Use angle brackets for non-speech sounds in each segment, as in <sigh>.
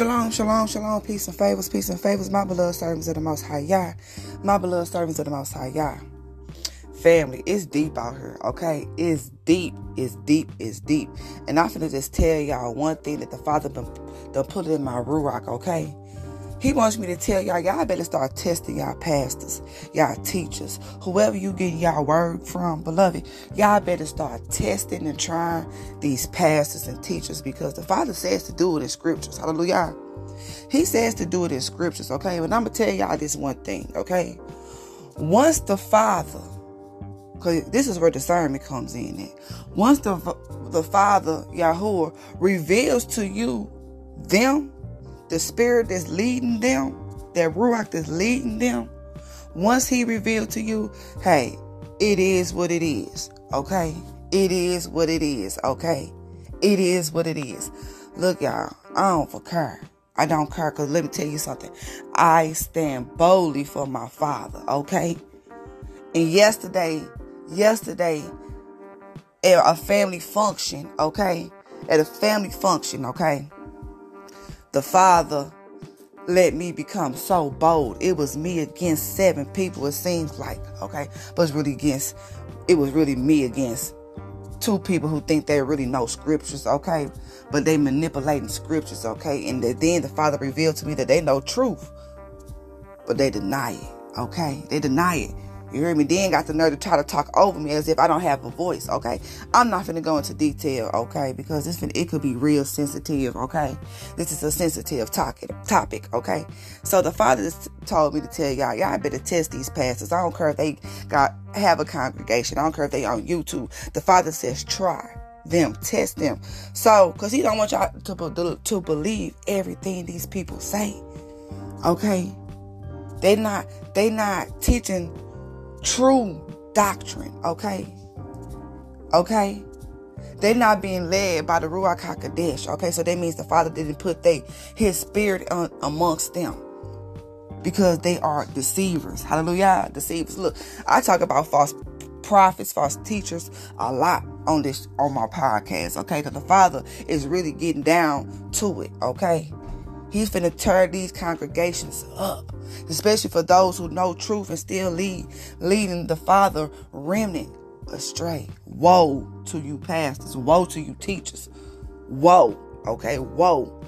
Shalom, shalom, shalom, peace and favors, peace and favors, my beloved servants of the Most High Yah, my beloved servants of the Most High Yah. Family, it's deep out here, okay? It's deep, it's deep, it's deep. And I'm finna just tell y'all one thing that the Father done, done put in my ruach, okay? He wants me to tell y'all, y'all better start testing y'all pastors, y'all teachers, whoever you get y'all word from, beloved, y'all better start testing and trying these pastors and teachers because the Father says to do it in scriptures. Hallelujah. He says to do it in scriptures, okay? But I'm gonna tell y'all this one thing, okay? Once the Father, because this is where discernment comes in. At. Once the the Father Yahuwah reveals to you them the spirit that's leading them, that ruach that's leading them, once he revealed to you, hey, it is what it is, okay? It is what it is, okay? It is what it is. Look, y'all, I don't care. I don't care because let me tell you something. I stand boldly for my father, okay? And yesterday, yesterday, at a family function, okay? At a family function, okay? The Father let me become so bold. It was me against seven people, it seems like, okay? But it's really against, it was really me against two people who think they really know scriptures, okay? But they manipulating scriptures, okay? And then the Father revealed to me that they know truth, but they deny it, okay? They deny it. You hear me? Then got the nerve to try to talk over me as if I don't have a voice. Okay, I'm not gonna go into detail. Okay, because this it could be real sensitive. Okay, this is a sensitive topic. Topic. Okay, so the father told me to tell y'all, y'all better test these pastors. I don't care if they got have a congregation. I don't care if they on YouTube. The father says try them, test them. So, because he don't want y'all to, to believe everything these people say. Okay, they not they not teaching true doctrine, okay? Okay? They're not being led by the Ruach HaKodesh, okay? So that means the Father didn't put they, his spirit on, amongst them because they are deceivers. Hallelujah. Deceivers. Look, I talk about false prophets, false teachers a lot on this on my podcast, okay? Because the Father is really getting down to it, okay? He's finna tear these congregations up especially for those who know truth and still lead leading the father remnant astray. Woe to you pastors, woe to you teachers. Woe. Okay, woe.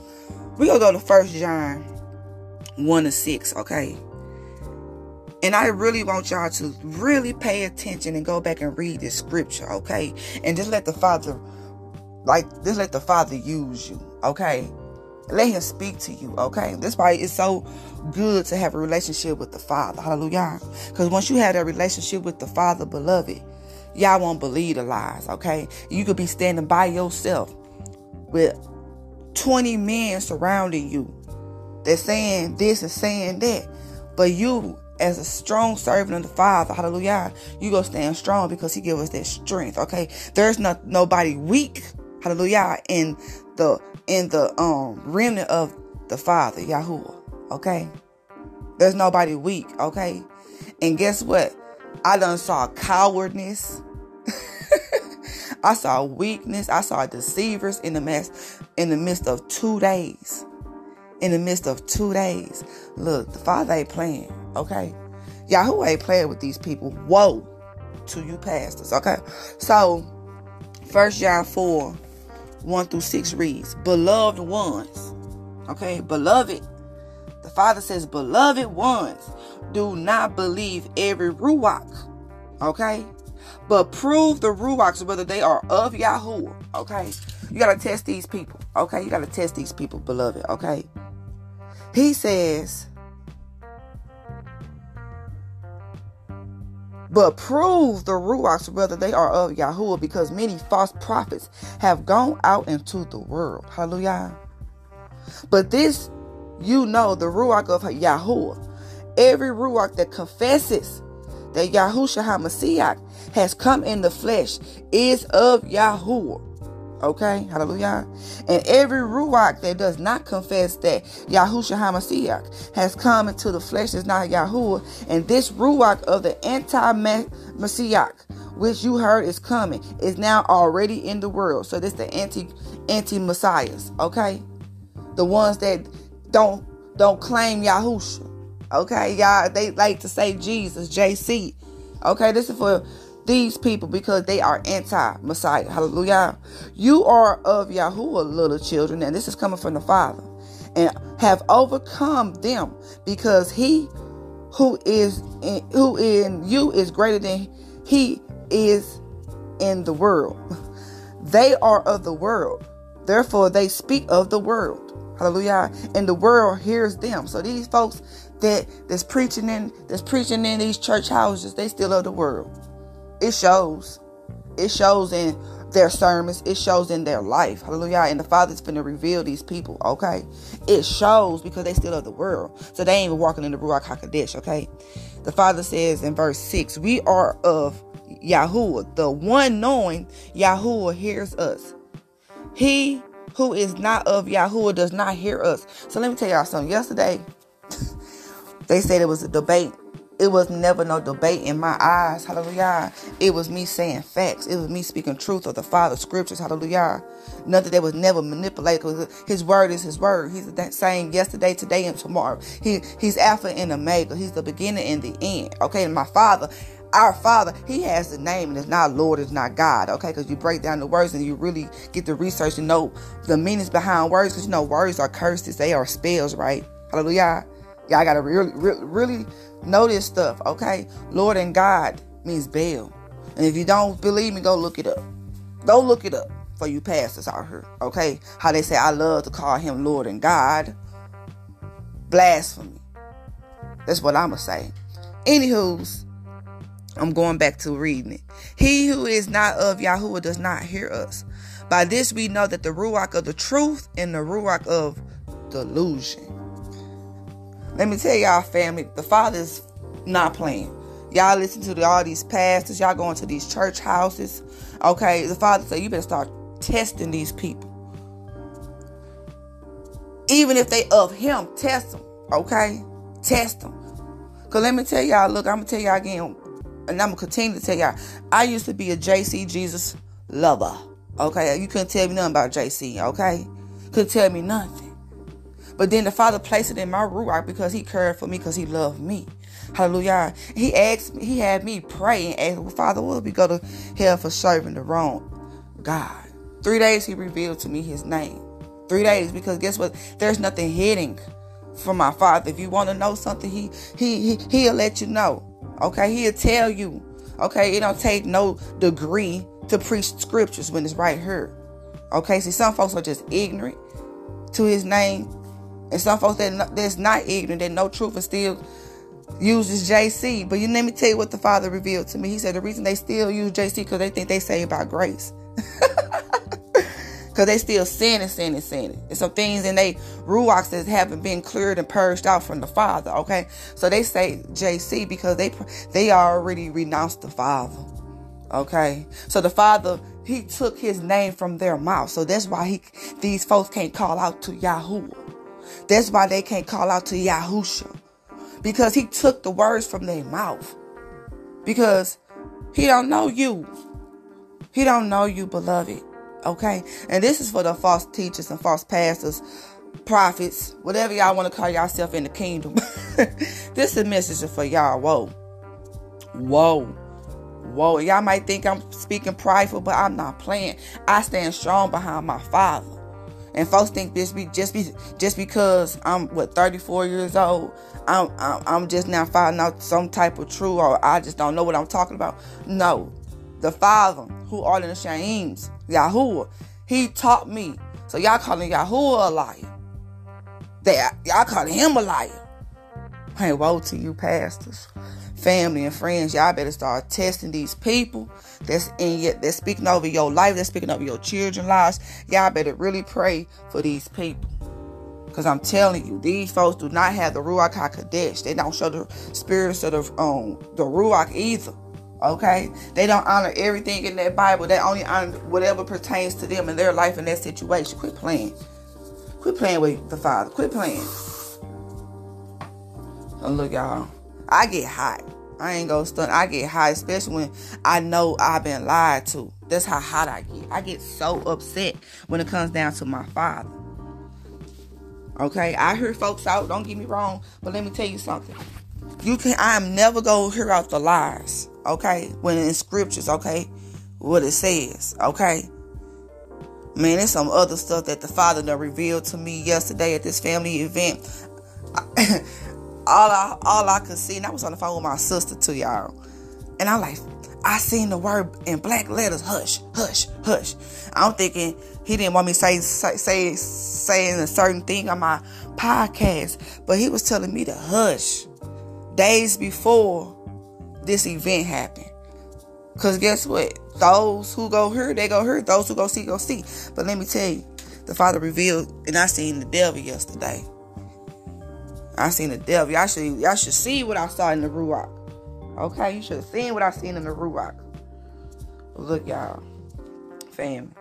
we gonna go to first John 1 to 6, okay? And I really want y'all to really pay attention and go back and read this scripture, okay? And just let the Father, like, just let the Father use you, okay? Let him speak to you, okay? This why it's so good to have a relationship with the Father. Hallelujah. Because once you have that relationship with the Father, beloved, y'all won't believe the lies, okay? You could be standing by yourself with 20 men surrounding you. They're saying this and saying that. But you, as a strong servant of the Father, hallelujah, you go stand strong because He give us that strength, okay? There's not nobody weak, hallelujah, in the in the um remnant of the Father, Yahuwah. Okay? There's nobody weak, okay? And guess what? I done saw cowardness. <laughs> I saw weakness. I saw deceivers in the mess in the midst of two days. In the midst of two days. Look, the Father ain't playing, okay? Yahoo ain't playing with these people. Woe to you pastors, okay? So, First John 4 1 through 6 reads, Beloved ones, okay, beloved. The Father says, Beloved ones, do not believe every Ruach, okay? But prove the Ruachs whether they are of Yahweh, okay? You gotta test these people, okay? You gotta test these people, beloved, okay? He says, but prove the Ruachs whether they are of Yahuwah, because many false prophets have gone out into the world. Hallelujah. But this you know, the Ruach of Yahuwah. Every Ruach that confesses that Yahushua HaMashiach has come in the flesh is of Yahuwah. Okay, hallelujah. And every Ruach that does not confess that Yahushua HaMashiach has come into the flesh is not Yahuwah. And this Ruach of the anti-Mashiach, which you heard is coming, is now already in the world. So this the anti anti-messiahs, okay? The ones that don't don't claim Yahusha. Okay, y'all, they like to say Jesus, JC. Okay, this is for these people because they are anti-Messiah. Hallelujah. You are of Yahuwah, little children, and this is coming from the Father, and have overcome them because he who is in, who in you is greater than he is in the world. <laughs> They are of the world. Therefore, they speak of the world. Hallelujah. And the world hears them. So these folks that that's preaching in that's preaching in these church houses, they still of the world. It shows. It shows in their sermons. It shows in their life. Hallelujah. And the Father's to reveal these people. Okay. It shows because they still of the world. So they ain't even walking in the Ruach HaKodesh. Okay. The Father says in verse 6, we are of Yahuwah. The one knowing Yahuwah hears us. He who is not of Yahuwah does not hear us. So let me tell y'all something. Yesterday, <laughs> they said it was a debate. It was never no debate in my eyes. Hallelujah. It was me saying facts. It was me speaking truth of the Father scriptures. Hallelujah. Nothing that was never manipulated. His word is his word. He's the same yesterday, today, and tomorrow. He he's Alpha and Omega. He's the beginning and the end. Okay, and my Father our Father, He has the name, and it's not Lord, it's not God, okay? Because you break down the words and you really get the research and know the meanings behind words, because you know words are curses, they are spells, right? Hallelujah. Y'all gotta really, really, really know this stuff, okay? Lord and God means Baal. And if you don't believe me, go look it up. Go look it up for you pastors out here, okay? How they say, I love to call him Lord and God. Blasphemy. That's what I'ma say. Anywho's, I'm going back to reading it. He who is not of Yahuwah does not hear us. By this we know that the Ruach of the truth and the Ruach of delusion. Let me tell y'all, family, the Father's not playing. Y'all listen to the, all these pastors, y'all going to these church houses. Okay, the Father said you better start testing these people. Even if they of him, test them. Okay? Test them. Cause let me tell y'all, look, I'm gonna tell y'all again, and I'm gonna continue to tell y'all, I used to be a JC Jesus lover. Okay, you couldn't tell me nothing about JC. Okay, couldn't tell me nothing. But then the Father placed it in my ruach because He cared for me, because He loved me. Hallelujah. He asked me, He had me pray and ask, Father, will we go to hell for serving the wrong God? Three days He revealed to me His name. Three days because guess what? There's nothing hidden from my Father. If you want to know something, He He, he He'll let you know. Okay, he'll tell you. Okay, it don't take no degree to preach scriptures when it's right here. Okay, see, some folks are just ignorant to his name, and some folks that that's not ignorant, that know truth and still uses JC. But you let me tell you what the Father revealed to me. He said the reason they still use JC because they think they saved by grace. <laughs> Because they still sinning, sinning, sinning. And sin. And some things in they ruachs that haven't been cleared and purged out from the Father, okay? So they say JC because they they already renounced the Father. Okay? So the Father, he took his name from their mouth. So that's why he these folks can't call out to Yahuwah. That's why they can't call out to Yahusha. Because he took the words from their mouth. Because he don't know you. He don't know you, beloved. Okay? And this is for the false teachers and false pastors, prophets, whatever y'all want to call yourself in the kingdom. <laughs> this is a message for y'all. Whoa. Whoa. Whoa. Y'all might think I'm speaking prideful, but I'm not playing. I stand strong behind my father. And folks think this be just be just because I'm what 34 years old, I'm, I'm I'm just now finding out some type of truth, or I just don't know what I'm talking about. No, the Father who are in the Shaims, Yahuwah, he taught me. So y'all calling Yahuwah a liar. That y'all calling him a liar. Hey, woe to you, pastors, family, and friends. Y'all better start testing these people that's in yet that's speaking over your life, that's speaking over your children's lives. Y'all better really pray for these people. Because I'm telling you, these folks do not have the Ruach HaKodesh. They don't show the spirits of the, um, the Ruach either. Okay? They don't honor everything in that Bible. They only honor whatever pertains to them in their life and their situation. Quit playing. Quit playing with the Father. Quit playing. And look, y'all. I get hot. I ain't gonna stun. I get hot, especially when I know I've been lied to. That's how hot I get. I get so upset when it comes down to my father. Okay, I hear folks out. Don't get me wrong, but let me tell you something. You can. I am never gonna hear out the lies. Okay, when in scriptures. Okay, what it says. Okay. Man, there's some other stuff that the Father done revealed to me yesterday at this family event. <laughs> all I all I could see, and I was on the phone with my sister too, y'all. And I'm like, I seen the word in black letters, hush, hush, hush. I'm thinking he didn't want me say say say saying a certain thing on my podcast, but he was telling me to hush days before this event happened. Cause guess what? Those who go hear, they go hear. Those who go see, go see. But let me tell you, the Father revealed, and I seen the devil yesterday. I seen the devil. Y'all should, y'all should see what I saw in the Ruach. Okay, you should have seen what I seen in the Ruach. Look, y'all, family.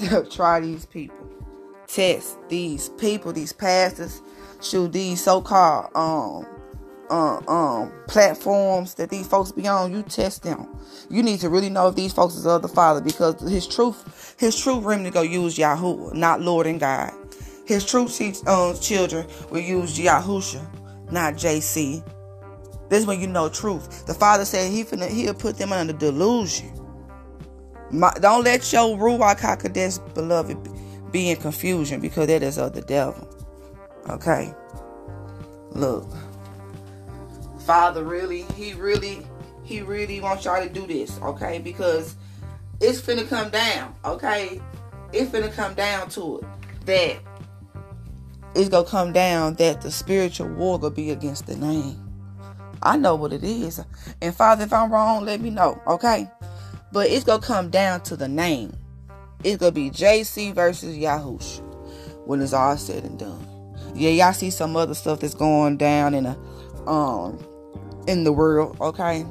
<laughs> Try these people. Test these people, these pastors, shoot these so-called um uh, um platforms that these folks be on, you test them. You need to really know if these folks is of the Father because his truth, his true remnant go use Yahoo, not Lord and God. His true um, children will use Yahusha, not JC. This is when you know truth. The Father said he finna, he'll put them under delusion. My, don't let your Ruach HaKodesh, beloved, be in confusion because that is of the devil. Okay? Look. Father really, he really, he really wants y'all to do this, okay? Because it's finna come down, okay? It's finna come down to it. That it's gonna come down that the spiritual war gonna be against the name. I know what it is. And Father, if I'm wrong, let me know, okay? But it's gonna come down to the name. It's gonna be JC versus Yahush when it's all said and done. Yeah, y'all see some other stuff that's going down in the um in the world, okay?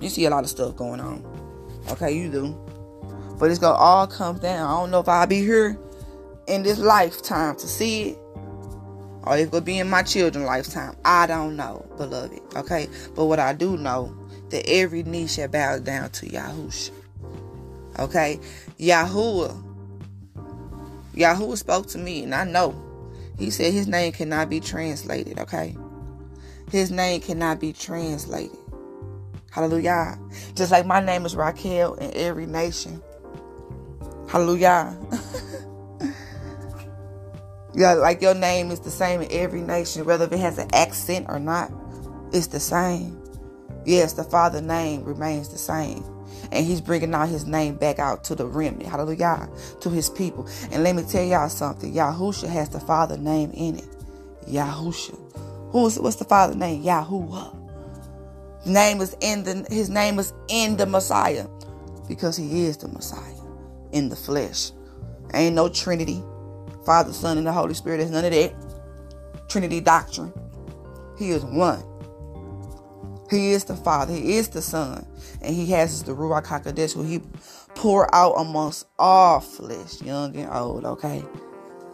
You see a lot of stuff going on. Okay, you do. But it's gonna all come down. I don't know if I'll be here in this lifetime to see it. Or it's gonna be in my children's lifetime. I don't know, beloved. Okay? But what I do know that every knee shall bow down to Yahushua. Okay? Yahuwah. Yahuwah spoke to me, and I know. He said his name cannot be translated, okay? His name cannot be translated. Hallelujah. Just like my name is Raquel in every nation. Hallelujah. <laughs> yeah, like your name is the same in every nation, whether it has an accent or not. It's the same. Yes, the Father name remains the same. And he's bringing out his name back out to the remnant. Hallelujah. To his people. And let me tell y'all something. Yahusha has the Father name in it. Yahusha. Who's what's the Father name? Yahuwah. Name is in the his name is in the Messiah. Because he is the Messiah in the flesh. Ain't no Trinity. Father, Son, and the Holy Spirit. There's none of that. Trinity doctrine. He is one. He is the Father. He is the Son. And he has the Ruach HaKodesh who he pour out amongst all flesh, young and old, okay?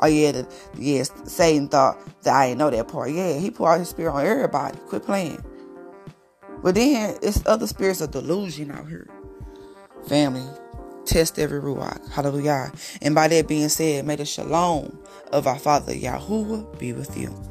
Oh yeah, the, yes, Satan thought that I didn't know that part. Yeah, he poured out his spirit on everybody. Quit playing. But then it's other spirits of delusion out here. Family, test every ruach. Hallelujah. And by that being said, may the shalom of our Father Yahuwah be with you.